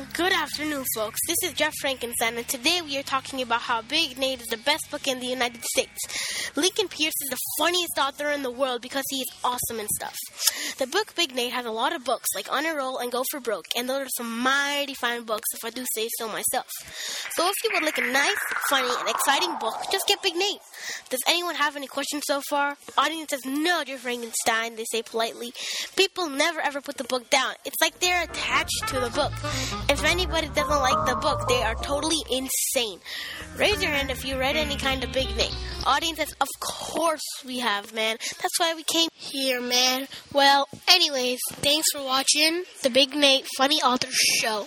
Good afternoon, folks. This is Jeff Frankenstein, and today we are talking about how Big Nate is the best book in the United States. Lincoln Peirce is the funniest author in the world because he is awesome and stuff. The book Big Nate has a lot of books, like On a Roll and Go for Broke, and those are some mighty fine books, if I do say so myself. So if you would like a nice, funny, and exciting book, just get Big Nate. Does anyone have any questions so far? Audience says, No, Jeff Frankenstein, they say politely. People never ever put the book down. It's like they're attached to the book. If anybody doesn't like the book, they are totally insane. Raise your hand if you read any kind of Big Nate. Audience says, Of course we have, man. That's why we came here, man. Well, anyways, thanks for watching the Big Nate Funny Author Show.